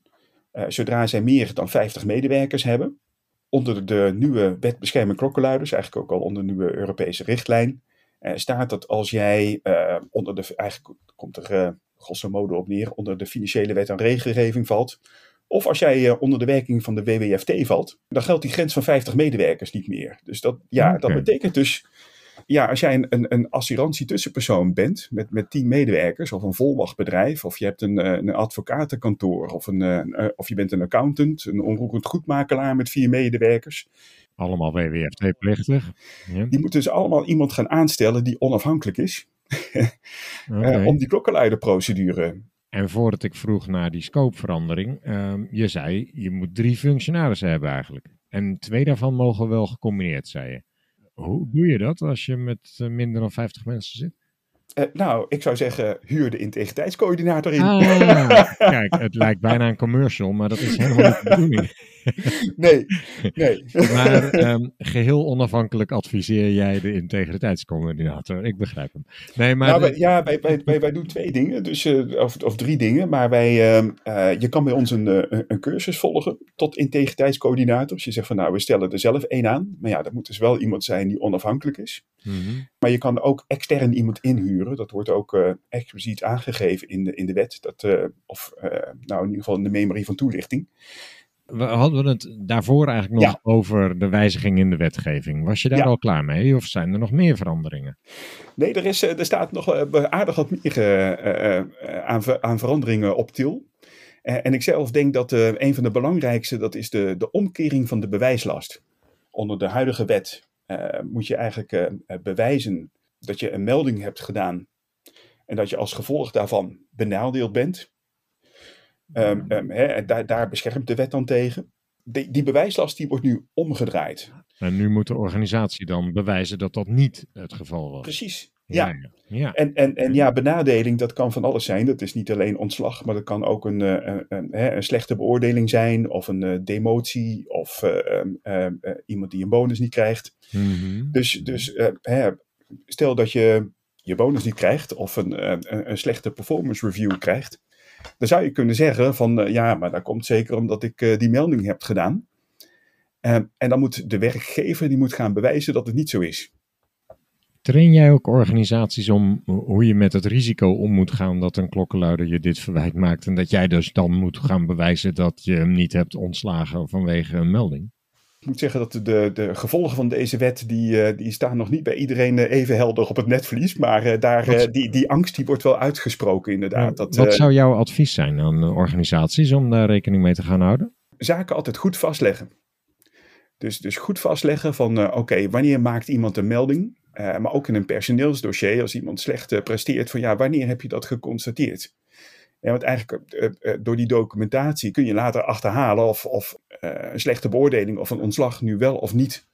zodra zij meer dan 50 medewerkers hebben. Onder de nieuwe wet bescherming klokkenluiders, eigenlijk ook al onder de nieuwe Europese richtlijn, staat dat als jij eh, onder de, eigenlijk komt er eh, grosso modo op neer, onder de financiële wet en regelgeving valt, of als jij eh, onder de werking van de WWFT valt, dan geldt die grens van 50 medewerkers niet meer. Dus dat, ja, dat betekent dus ja, als jij een, een, een assurantie-tussenpersoon bent met, met tien medewerkers, of een volmachtbedrijf, of je hebt een, eh, een advocatenkantoor, of, een, eh, eh, of je bent een accountant, een onroerend goedmakelaar met vier medewerkers, Allemaal WWFT-plichtig. Ja. die moeten dus allemaal iemand gaan aanstellen die onafhankelijk is, eh, om die klokkenluiderprocedure. En voordat ik vroeg naar die scopeverandering, ehm, je zei je moet drie functionarissen hebben eigenlijk. En twee daarvan mogen wel gecombineerd, zei je. Hoe doe je dat als je met eh, minder dan 50 mensen zit? Eh, nou, ik zou zeggen, huur de integriteitscoördinator in. Ah, kijk, het lijkt bijna een commercial, maar dat is helemaal niet de bedoeling. Nee, nee. Maar ehm, geheel onafhankelijk adviseer jij de integriteitscoördinator. Ik begrijp hem. Nee, maar nou, de- wij, ja, wij, wij, wij, wij doen twee dingen, dus, eh, of, of drie dingen. Maar wij, ehm, eh, je kan bij ons een, eh, een- een cursus volgen tot integriteitscoördinator. Dus je zegt van nou, we stellen er zelf één aan. Maar ja, dat moet dus wel iemand zijn die onafhankelijk is. Mhm. Maar je kan ook extern iemand inhuren. Dat wordt ook eh, expliciet aangegeven in de, in de wet. Dat, eh, of eh, nou in ieder geval in de memorie van toelichting. we hadden het daarvoor eigenlijk nog Ja. over de wijziging in de wetgeving. Was je daar Ja. al klaar mee of zijn er nog meer veranderingen? Nee, er, is, er staat nog aardig wat meer aan, aan veranderingen op til. En ik zelf denk dat een van de belangrijkste, dat is de, de omkering van de bewijslast. Onder de huidige wet moet je eigenlijk eh, bewijzen dat je een melding hebt gedaan en dat je als gevolg daarvan benadeeld bent. Ehm, ehm, en daar, daar beschermt de wet dan tegen. Die, die bewijslast die wordt nu omgedraaid. En nu moet de organisatie dan bewijzen dat dat niet het geval was. Precies. Ja, ja. En, en, en ja, benadeling, dat kan van alles zijn. Dat is niet alleen ontslag, maar dat kan ook een, eh, een, een, slechte beoordeling zijn, of een eh, demotie, of eh, ehm, ehm, eh, iemand die een bonus niet krijgt. Mhm. Dus, dus hè, stel dat je je bonus niet krijgt, of een, eh, een, een slechte performance review krijgt, dan zou je kunnen zeggen van eh, ja, maar dat komt zeker omdat ik eh, die melding heb gedaan. Ehm, en dan moet de werkgever die moet gaan bewijzen dat het niet zo is. Train jij ook organisaties om hoe je met het risico om moet gaan dat een klokkenluider je dit verwijt maakt en dat jij dus dan moet gaan bewijzen dat je hem niet hebt ontslagen vanwege een melding? Ik moet zeggen dat de, de gevolgen van deze wet, die, eh, die staan nog niet bij iedereen eh, even helder op het netvlies. Maar eh, daar, Wat- die, die angst die wordt wel uitgesproken inderdaad. Dat Wat zou jouw advies zijn aan organisaties om daar rekening mee te gaan houden? zaken altijd goed vastleggen. Dus, dus goed vastleggen van oké, wanneer maakt iemand een melding? Maar ook in een personeelsdossier, als iemand slecht presteert, van ja, wanneer heb je dat geconstateerd? Ja, want eigenlijk eh, eh, door die documentatie kun je later achterhalen of, of eh, een slechte beoordeling of een ontslag nu wel of niet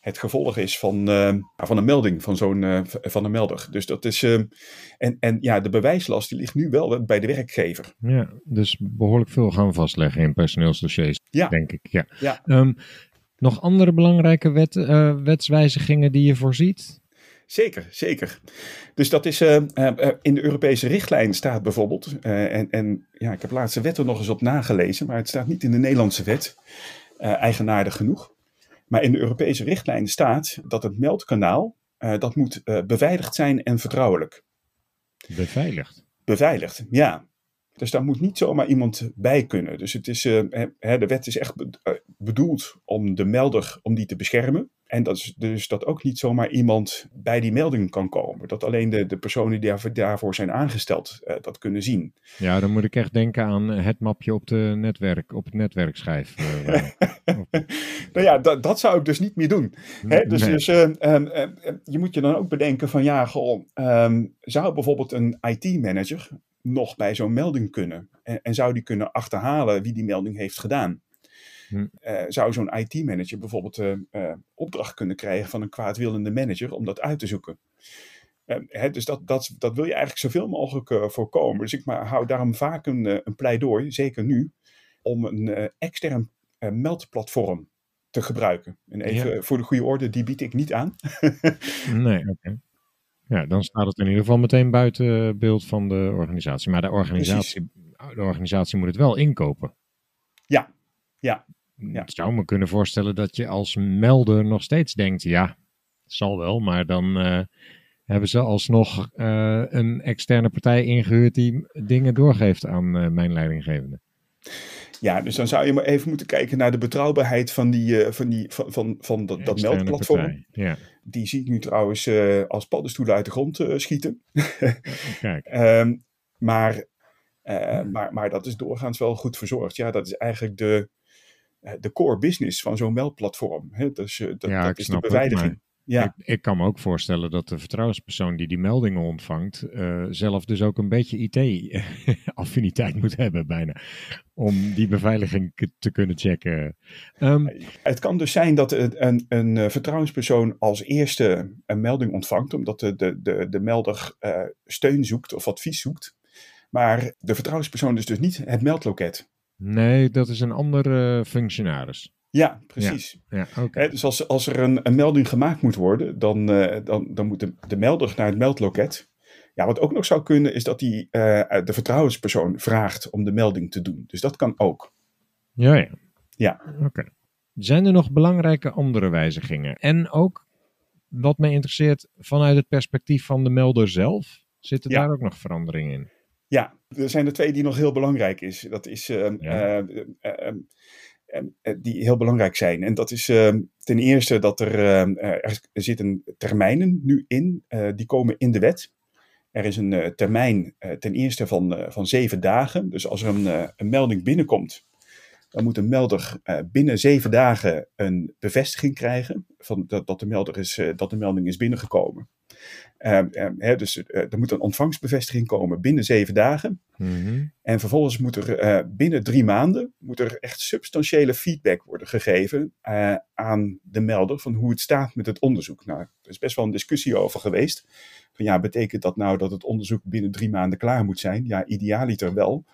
het gevolg is van, eh, van een melding van zo'n van een melder. Dus dat is. en, en ja, de bewijslast die ligt nu wel bij de werkgever. Ja, dus behoorlijk veel gaan vastleggen in personeelsdossiers, Ja. denk ik. Ja. Ja. Ehm, nog andere belangrijke wet, wetswijzigingen die je voorziet? Zeker, zeker. Dus dat is uh, uh, in de Europese richtlijn staat bijvoorbeeld, uh, en, en ja, ik heb laatst de wet er nog eens op nagelezen, maar het staat niet in de Nederlandse wet, eigenaardig genoeg. Maar in de Europese richtlijn staat dat het meldkanaal, dat moet beveiligd zijn en vertrouwelijk. Beveiligd? Beveiligd, ja. Dus daar moet niet zomaar iemand bij kunnen. Dus het is, hè, de wet is echt bedoeld om de melder om die te beschermen. En dat is dus dat ook niet zomaar iemand bij die melding kan komen. Dat alleen de, de personen die daarvoor zijn aangesteld uh, dat kunnen zien. Ja, dan moet ik echt denken aan het mapje op, de netwerk, op het netwerkschijf. Uh, nou ja, dat, dat zou ik dus niet meer doen. Hè? Dus, nee. dus uh, je moet je dan ook bedenken van ja, goh, um, zou bijvoorbeeld een IT-manager nog bij zo'n melding kunnen? En, en zou die kunnen achterhalen wie die melding heeft gedaan? Hm. Uh, zou zo'n IT-manager bijvoorbeeld uh, uh, opdracht kunnen krijgen van een kwaadwillende manager om dat uit te zoeken. Hè, dus dat, dat, dat wil je eigenlijk zoveel mogelijk voorkomen. Dus ik maar, hou daarom vaak een, een pleidooi, zeker nu, om een extern meldplatform te gebruiken. En even ja. voor de goede orde, die bied ik niet aan. nee. Okay. Ja, dan staat het in ieder geval meteen buiten beeld van de organisatie. Maar de organisatie, de organisatie moet het wel inkopen. Ja, ja. Ja. Ik zou me kunnen voorstellen dat je als melder nog steeds denkt, ja, zal wel, maar dan uh, hebben ze alsnog uh, een externe partij ingehuurd die dingen doorgeeft aan uh, mijn leidinggevende. Ja, dus dan zou je maar even moeten kijken naar de betrouwbaarheid van, die, van, die, van, van, van dat, dat meldplatform. Ja. Die zie ik nu trouwens als paddenstoelen uit de grond schieten. Kijk. um, maar, maar, maar dat is doorgaans wel goed verzorgd. Ja, dat is eigenlijk de, de core business van zo'n meldplatform. Hè? Dus, dat, ja, dat is de beveiliging. Het, ja. Ik, ik, kan me ook voorstellen dat de vertrouwenspersoon die die meldingen ontvangt, uh, zelf dus ook een beetje IT-affiniteit moet hebben, bijna. Om die beveiliging te kunnen checken. Um, het kan dus zijn dat een, een, een, vertrouwenspersoon als eerste een melding ontvangt, omdat de, de, de, de melder uh, steun zoekt of advies zoekt. Maar de vertrouwenspersoon is dus niet het meldloket. Nee, dat is een andere functionaris. Ja, precies. Ja, ja okay. dus als, als er een, een, melding gemaakt moet worden, dan, uh, dan, dan moet de, de, melder naar het meldloket. Ja, wat ook nog zou kunnen, is dat die, uh, de vertrouwenspersoon vraagt om de melding te doen. Dus dat kan ook. Ja, ja. Ja. Oké. Okay. Zijn er nog belangrijke andere wijzigingen? En ook, wat mij interesseert, vanuit het perspectief van de melder zelf, zitten daar ook nog veranderingen in? Ja, er zijn er twee die nog heel belangrijk is. Dat is ja. uh, uh, die heel belangrijk zijn. En dat is ten eerste dat er, er zitten termijnen nu in, die komen in de wet. Er is een termijn ten eerste van, van zeven dagen. Dus als er een, een melding binnenkomt, dan moet een melder binnen zeven dagen een bevestiging krijgen van dat, dat, de, melder is, dat de melding is binnengekomen. Uh, uh, dus uh, er moet een ontvangstbevestiging komen binnen zeven dagen. Mm-hmm. En vervolgens moet er binnen drie maanden moet er echt substantiële feedback worden gegeven aan de melder van hoe het staat met het onderzoek. Nou, er is best wel een discussie over geweest. Van ja, betekent dat nou dat het onderzoek binnen drie maanden klaar moet zijn? Ja, idealiter wel.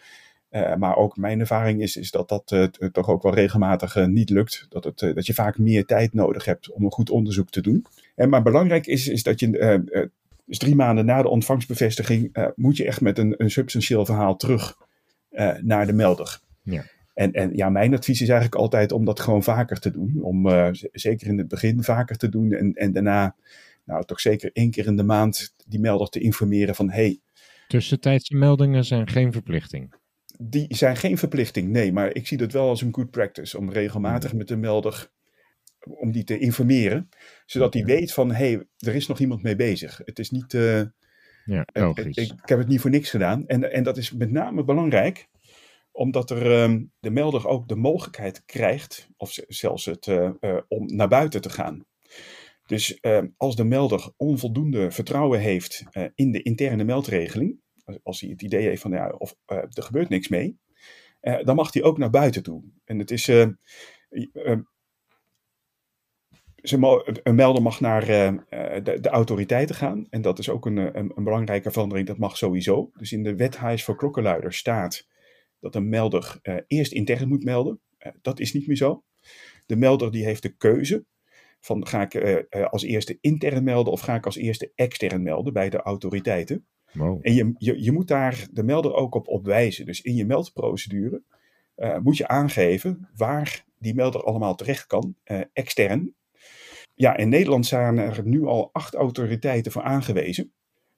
maar ook mijn ervaring is, is dat dat toch ook wel regelmatig niet lukt. Dat, het, dat je vaak meer tijd nodig hebt om een goed onderzoek te doen. En maar belangrijk is, is dat je, uh, dus drie maanden na de ontvangstbevestiging, uh, moet je echt met een, een substantieel verhaal terug uh, naar de melder. Ja. En, en ja, mijn advies is eigenlijk altijd om dat gewoon vaker te doen. Om zeker in het begin vaker te doen en, en daarna, nou toch zeker één keer in de maand die melder te informeren van hey. Tussentijdse meldingen zijn geen verplichting. Die zijn geen verplichting, nee, maar ik zie dat wel als een good practice om regelmatig met de melder om die te informeren, zodat hij weet van, hé, hey, er is nog iemand mee bezig. Het is niet, uh, ja, ik, ik, heb het niet voor niks gedaan. En, en dat is met name belangrijk, omdat er um, de melder ook de mogelijkheid krijgt, of zelfs het, uh, uh, om naar buiten te gaan. Dus ehm, als de melder onvoldoende vertrouwen heeft in de interne meldregeling, als hij het idee heeft van, ja, of er gebeurt niks mee, dan mag hij ook naar buiten toe. En het is een melder mag naar uh, de, de, autoriteiten gaan. En dat is ook een, een, een, belangrijke verandering. Dat mag sowieso. Dus in de wet Huis voor klokkenluiders staat dat een melder uh, eerst intern moet melden. Uh, dat is niet meer zo. De melder die heeft de keuze Van ga ik eh, eh, als eerste intern melden of ga ik als eerste extern melden bij de autoriteiten? Wow. En je, je, je moet daar de melder ook op, op wijzen. Dus in je meldprocedure eh, moet je aangeven waar die melder allemaal terecht kan, eh, extern. Ja, in Nederland zijn er nu al acht autoriteiten voor aangewezen.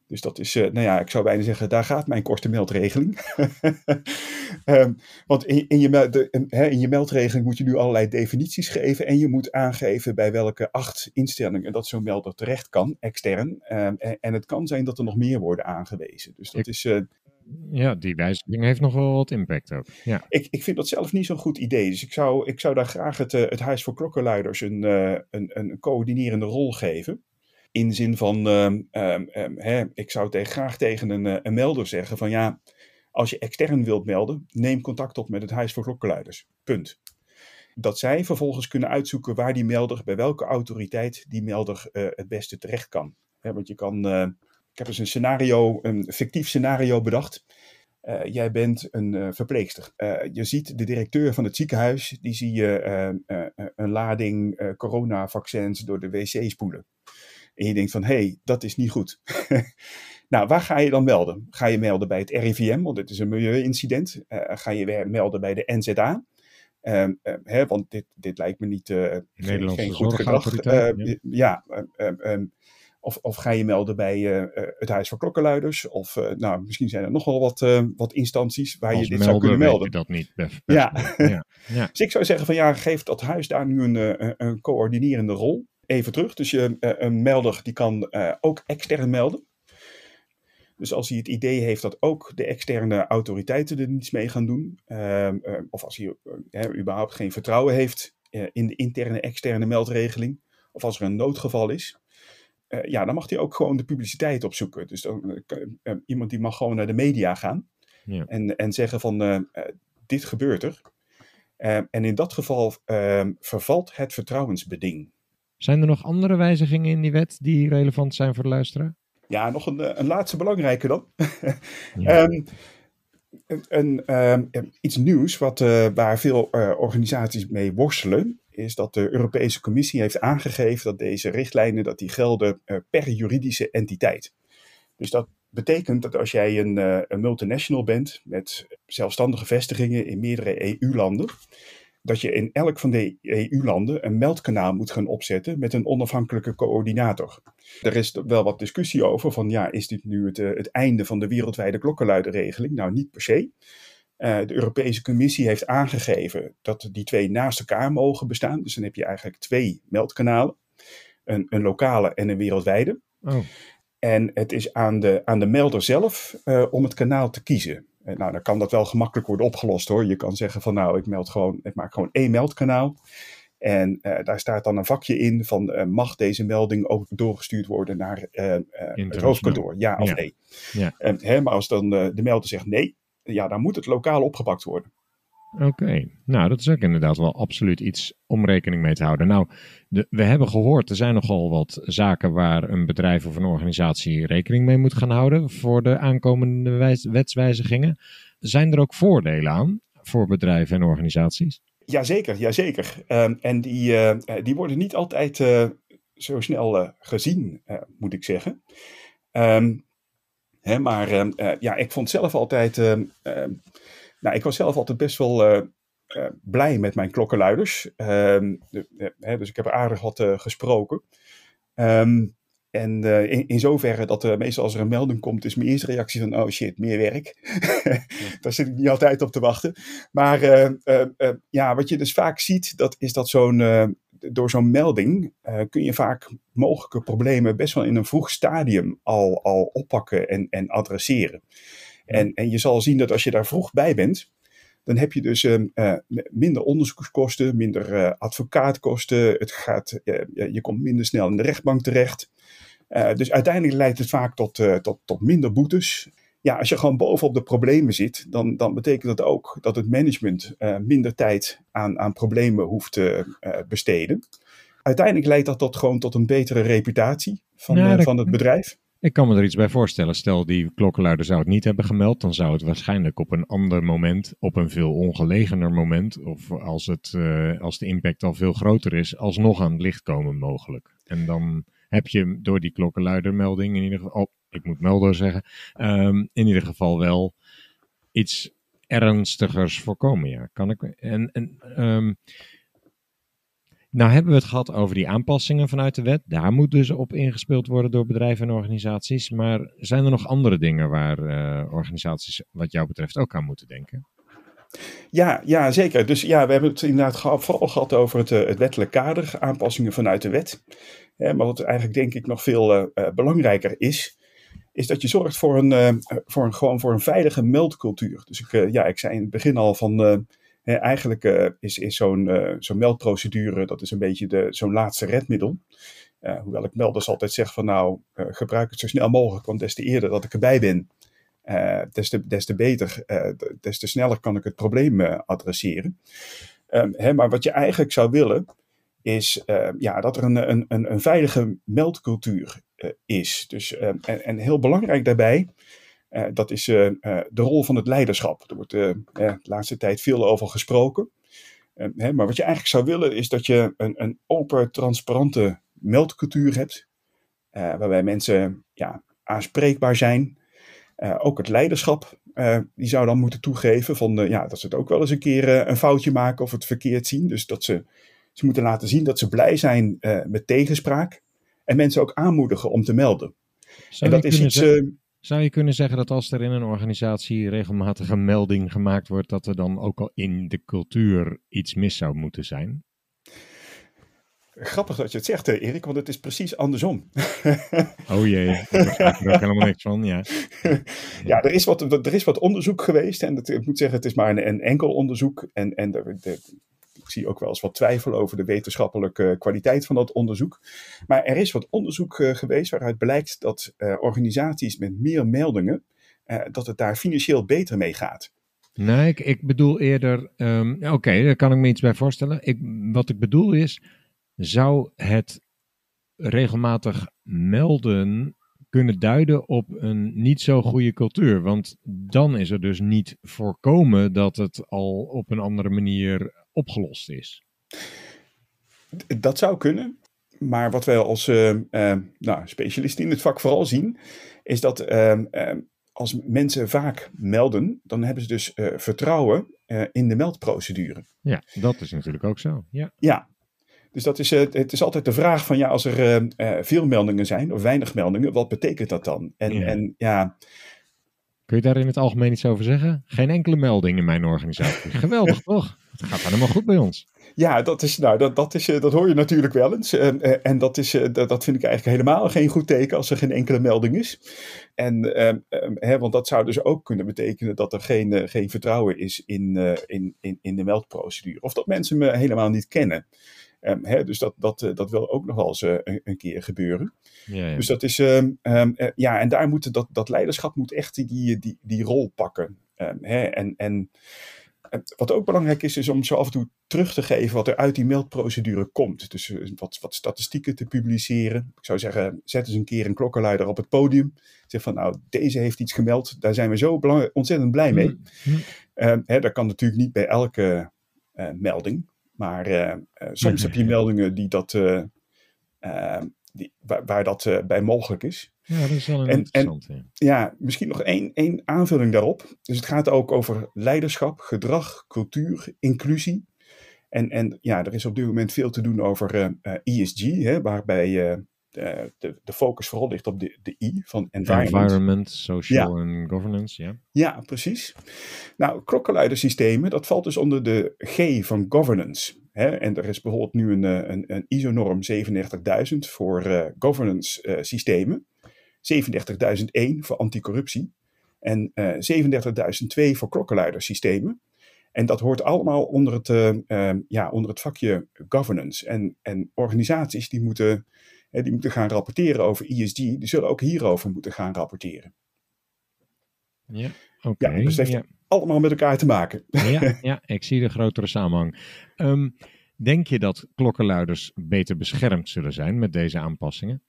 Dus dat is, eh, nou ja, ik zou bijna zeggen, daar gaat mijn kostenmeldregeling. Ehm, want in, in, je, mel- de- in- hè, in je meldregeling moet je nu allerlei definities geven. En je moet aangeven bij welke acht instellingen dat zo'n melder terecht kan, extern. Ehm, en, en het kan zijn dat er nog meer worden aangewezen. Dus dat Ik- is, eh, Ja, die wijziging heeft nog wel wat impact ook. Ja. ik, ik vind dat zelf niet zo'n goed idee. Dus ik zou, ik zou daar graag het, eh, het Huis voor Klokkenluiders een, eh, een, een coördinerende rol geven. In zin van, ehm, ehm, ehm, hè, ik zou tegen, graag tegen een, eh, een melder zeggen van ja, als je extern wilt melden, neem contact op met het Huis voor Klokkenluiders. Punt. Dat zij vervolgens kunnen uitzoeken waar die melder, bij welke autoriteit die melder het beste terecht kan. Want je kan, heb eens een scenario, een fictief scenario bedacht. Eh, jij bent een eh, verpleegster. Eh, je ziet de directeur van het ziekenhuis, die zie je een lading coronavaccins door de wc spoelen. En je denkt van, hé, hey, dat is niet goed. nou, waar ga je dan melden? Ga je melden bij het RIVM, want dit is een milieuincident. Ga je weer melden bij de NZA? Ehm, eh, hè, want dit, dit lijkt me niet eh, geen, goed gedrag. Eh, ja. ehm, ehm, of, of ga je melden bij eh, eh, het Huis voor Klokkenluiders? Of eh, nou, misschien zijn er nog wel wat, wat instanties waar je dit zou kunnen weet melden. je dat niet. Ja. ja. ja. Dus ik zou zeggen van ja, geef dat huis daar nu een, een, coördinerende rol. Even terug, dus je, een melder die kan ook extern melden. Dus als hij het idee heeft dat ook de externe autoriteiten er niets mee gaan doen, ehm, eh, of als hij überhaupt geen vertrouwen heeft in de interne externe meldregeling, of als er een noodgeval is, eh, ja, dan mag hij ook gewoon de publiciteit opzoeken. Dus dan, eh, eh, iemand die mag gewoon naar de media gaan Ja. en, en zeggen van dit gebeurt er. Eh, en in dat geval eh, vervalt het vertrouwensbeding. Zijn er nog andere wijzigingen in die wet die relevant zijn voor de luisteraar? Ja, nog een, een laatste belangrijke dan. Ja. Ehm, een, een, ehm, iets nieuws wat, waar veel organisaties mee worstelen, is dat de Europese Commissie heeft aangegeven dat deze richtlijnen dat die gelden eh, per juridische entiteit. Dus dat betekent dat als jij een, eh, een multinational bent met zelfstandige vestigingen in meerdere EU-landen, dat je in elk van de EU-landen een meldkanaal moet gaan opzetten met een onafhankelijke coördinator. Er is wel wat discussie over van ja, is dit nu het, eh, het einde van de wereldwijde klokkenluiderregeling? Nou, niet per se. Eh, de Europese Commissie heeft aangegeven dat die twee naast elkaar mogen bestaan. Dus dan heb je eigenlijk twee meldkanalen. Een, een lokale en een wereldwijde. Oh, En het is aan de, aan de melder zelf eh, om het kanaal te kiezen. Eh, nou, dan kan dat wel gemakkelijk worden opgelost hoor. Je kan zeggen van nou, ik meld gewoon, ik maak gewoon één meldkanaal. En daar staat dan een vakje in van mag deze melding ook doorgestuurd worden naar eh, het hoofdkantoor, ja of Ja. nee. Ja. En, hè, maar als dan de melder zegt nee, ja, dan moet het lokaal opgepakt worden. Oké, nou dat is ook inderdaad wel absoluut iets om rekening mee te houden. Nou, de, we hebben gehoord, er zijn nogal wat zaken waar een bedrijf of een organisatie rekening mee moet gaan houden voor de aankomende wijs- wetswijzigingen. Zijn er ook voordelen aan voor bedrijven en organisaties? Jazeker, jazeker. Ehm en die, eh, eh, die worden niet altijd eh, zo snel gezien, moet ik zeggen. Ehm, hè, maar ehm, eh, ja, ik vond zelf altijd. ehm, ehm, nou, ik was zelf altijd best wel eh, eh, blij met mijn klokkenluiders. Dus ik heb er aardig wat gesproken. En in, in zoverre dat meestal als er een melding komt, is mijn eerste reactie van: oh shit, meer werk. Daar zit ik niet altijd op te wachten. Maar ja, wat je dus vaak ziet, dat is dat zo'n, door zo'n melding eh, kun je vaak mogelijke problemen best wel in een vroeg stadium al, al oppakken en, en adresseren. En, en je zal zien dat als je daar vroeg bij bent, dan heb je dus eh, eh, minder onderzoekskosten, minder eh, advocaatkosten. Het gaat, je komt minder snel in de rechtbank terecht. Dus uiteindelijk leidt het vaak tot, tot, tot minder boetes. Ja, als je gewoon bovenop de problemen zit, dan, dan betekent dat ook dat het management eh, minder tijd aan, aan problemen hoeft te eh, besteden. Uiteindelijk leidt dat tot, gewoon tot een betere reputatie van, eh, dat- van het bedrijf. Ik kan me er iets bij voorstellen. Stel, die klokkenluider zou het niet hebben gemeld, dan zou het waarschijnlijk op een ander moment, op een veel ongelegener moment, of als, het, als de impact al veel groter is, alsnog aan het licht komen mogelijk. En dan heb je door die klokkenluidermelding in ieder geval, ik moet melder zeggen, ehm, in ieder geval wel iets ernstigers voorkomen. Ja, kan ik. En, en ehm, nou hebben we het gehad over die aanpassingen vanuit de wet. Daar moet dus op ingespeeld worden door bedrijven en organisaties. Maar zijn er nog andere dingen waar eh, organisaties wat jou betreft ook aan moeten denken? Ja, ja, zeker. Dus ja, we hebben het inderdaad vooral gehad over het, uh, het wettelijk kader, aanpassingen vanuit de wet. maar wat eigenlijk denk ik nog veel uh, belangrijker is, is dat je zorgt voor een, voor een, gewoon voor een veilige meldcultuur. Dus ik, ja, ik zei in het begin al van eigenlijk uh, is, is zo'n uh, meldprocedure, dat is een beetje zo'n laatste redmiddel. Hoewel ik melders altijd zeg van nou, gebruik het zo snel mogelijk, want des te eerder dat ik erbij ben, des, te, des te beter, des te sneller kan ik het probleem adresseren. Hè, maar wat je eigenlijk zou willen, is ja, dat er een, een, een, een veilige meldcultuur is. Dus, en, en heel belangrijk daarbij uh, dat is uh, de rol van het leiderschap. Er wordt de laatste tijd veel over gesproken. Hè, maar wat je eigenlijk zou willen is dat je een, een open, transparante meldcultuur hebt. waarbij mensen ja, aanspreekbaar zijn. ook het leiderschap, die zou dan moeten toegeven van, ja, dat ze het ook wel eens een keer een foutje maken of het verkeerd zien. Dus dat ze, ze moeten laten zien dat ze blij zijn met tegenspraak. En mensen ook aanmoedigen om te melden. Zou en dat is iets. Zeggen zou je kunnen zeggen dat als er in een organisatie regelmatig een melding gemaakt wordt, dat er dan ook al in de cultuur iets mis zou moeten zijn? Grappig dat je het zegt, Erik, want het is precies andersom. Oh jee, daar begrijp ik helemaal niks van, ja. Ja, er is wat, er is wat onderzoek geweest en ik moet zeggen, het is maar een, een enkel onderzoek. En, en de, zie ook wel eens wat twijfel over de wetenschappelijke kwaliteit van dat onderzoek. Maar er is wat onderzoek uh, geweest waaruit blijkt dat uh, organisaties met meer meldingen, uh, dat het daar financieel beter mee gaat. Nee, ik, ik bedoel eerder, um, oké, daar kan ik me iets bij voorstellen. Ik, wat ik bedoel is, zou het regelmatig melden kunnen duiden op een niet zo goede cultuur. Want dan is er dus niet voorkomen dat het al op een andere manier opgelost is. Dat zou kunnen. Maar wat wij als uh, uh, nou, specialisten in het vak vooral zien, is dat uh, als mensen vaak melden, dan hebben ze dus vertrouwen in de meldprocedure. Ja, dat is natuurlijk ook zo. Ja, ja dus dat is, het is altijd de vraag van ja, als er veel meldingen zijn of weinig meldingen, wat betekent dat dan? En ja, en, ja Kun je daar in het algemeen iets over zeggen? Geen enkele melding in mijn organisatie. Geweldig, toch? Het gaat helemaal goed bij ons. Ja, dat, is, nou, dat, dat, is, eh, dat hoor je natuurlijk wel eens. En, eh, en dat, is, eh, dat, dat vind ik eigenlijk helemaal geen goed teken als er geen enkele melding is. En, ehm, ehm, hè, want dat zou dus ook kunnen betekenen dat er geen, geen vertrouwen is in, in, in, in de meldprocedure. Of dat mensen me helemaal niet kennen. Um, hè, dus dat, dat, dat wil ook nog wel eens een, een, keer gebeuren. Ja, ja. Dus dat is, ja, en daar moet dat, dat leiderschap moet echt die, die, die rol pakken. hè, en, en wat ook belangrijk is, is om zo af en toe terug te geven wat er uit die meldprocedure komt. Dus eh, wat, wat statistieken te publiceren. Ik zou zeggen, zet eens een keer een klokkenluider op het podium. Zeg van, nou, deze heeft iets gemeld. Daar zijn we zo ontzettend blij mee. Mm hè, dat kan natuurlijk niet bij elke uh, melding. Maar uh, soms heb je meldingen die dat, die, waar, waar dat bij mogelijk is. Ja, dat is wel en, interessant. En, ja. misschien nog één, één aanvulling daarop. Dus het gaat ook over leiderschap, gedrag, cultuur, inclusie. En, en ja, er is op dit moment veel te doen over eh, ESG, eh, hè, waarbij de, de, de, focus vooral ligt op de, de I van environment. Environment, social en governance, ja. Ja, precies. Nou, klokkenluidersystemen, dat valt dus onder de G van governance. Hè? En er is bijvoorbeeld nu een, een, een ISO-norm 37000 voor uh, governance uh, systemen. 37001 voor anticorruptie en uh, eh, 37002 voor klokkenluidersystemen. En dat hoort allemaal onder het, uh, ja, onder het vakje governance. En, en organisaties die moeten, die moeten gaan rapporteren over ESG, die zullen ook hierover moeten gaan rapporteren. Ja, oké. Ja, dus het heeft allemaal met elkaar te maken. Ja, ja ik zie de grotere samenhang. Um, denk je dat klokkenluiders beter beschermd zullen zijn met deze aanpassingen?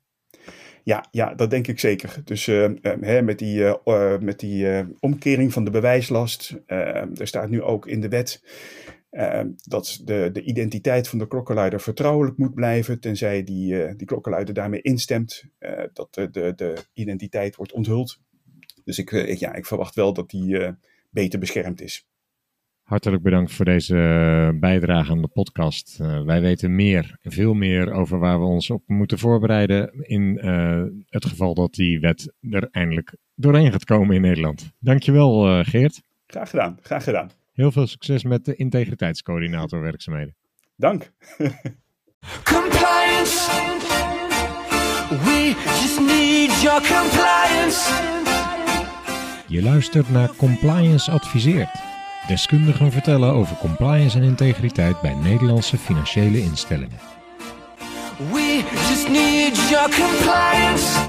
Ja, ja, dat denk ik zeker. Dus uh, hè, met die, uh, met die omkering van de bewijslast, er staat nu ook in de wet dat de, de identiteit van de klokkenluider vertrouwelijk moet blijven, tenzij die, die klokkenluider daarmee instemt dat de, de, de identiteit wordt onthuld. Dus ik, ik, ja, ik verwacht wel dat die beter beschermd is. Hartelijk bedankt voor deze eh, bijdrage aan de podcast. Uh, wij weten meer, veel meer over waar we ons op moeten voorbereiden in uh, het geval dat die wet er eindelijk doorheen gaat komen in Nederland. Dankjewel uh, Geert. Graag gedaan, graag gedaan. Heel veel succes met de integriteitscoördinator werkzaamheden. Dank. compliance. We just need your compliance. Je luistert naar Compliance Adviseert. Deskundigen vertellen over compliance en integriteit bij Nederlandse financiële instellingen. We just need your compliance.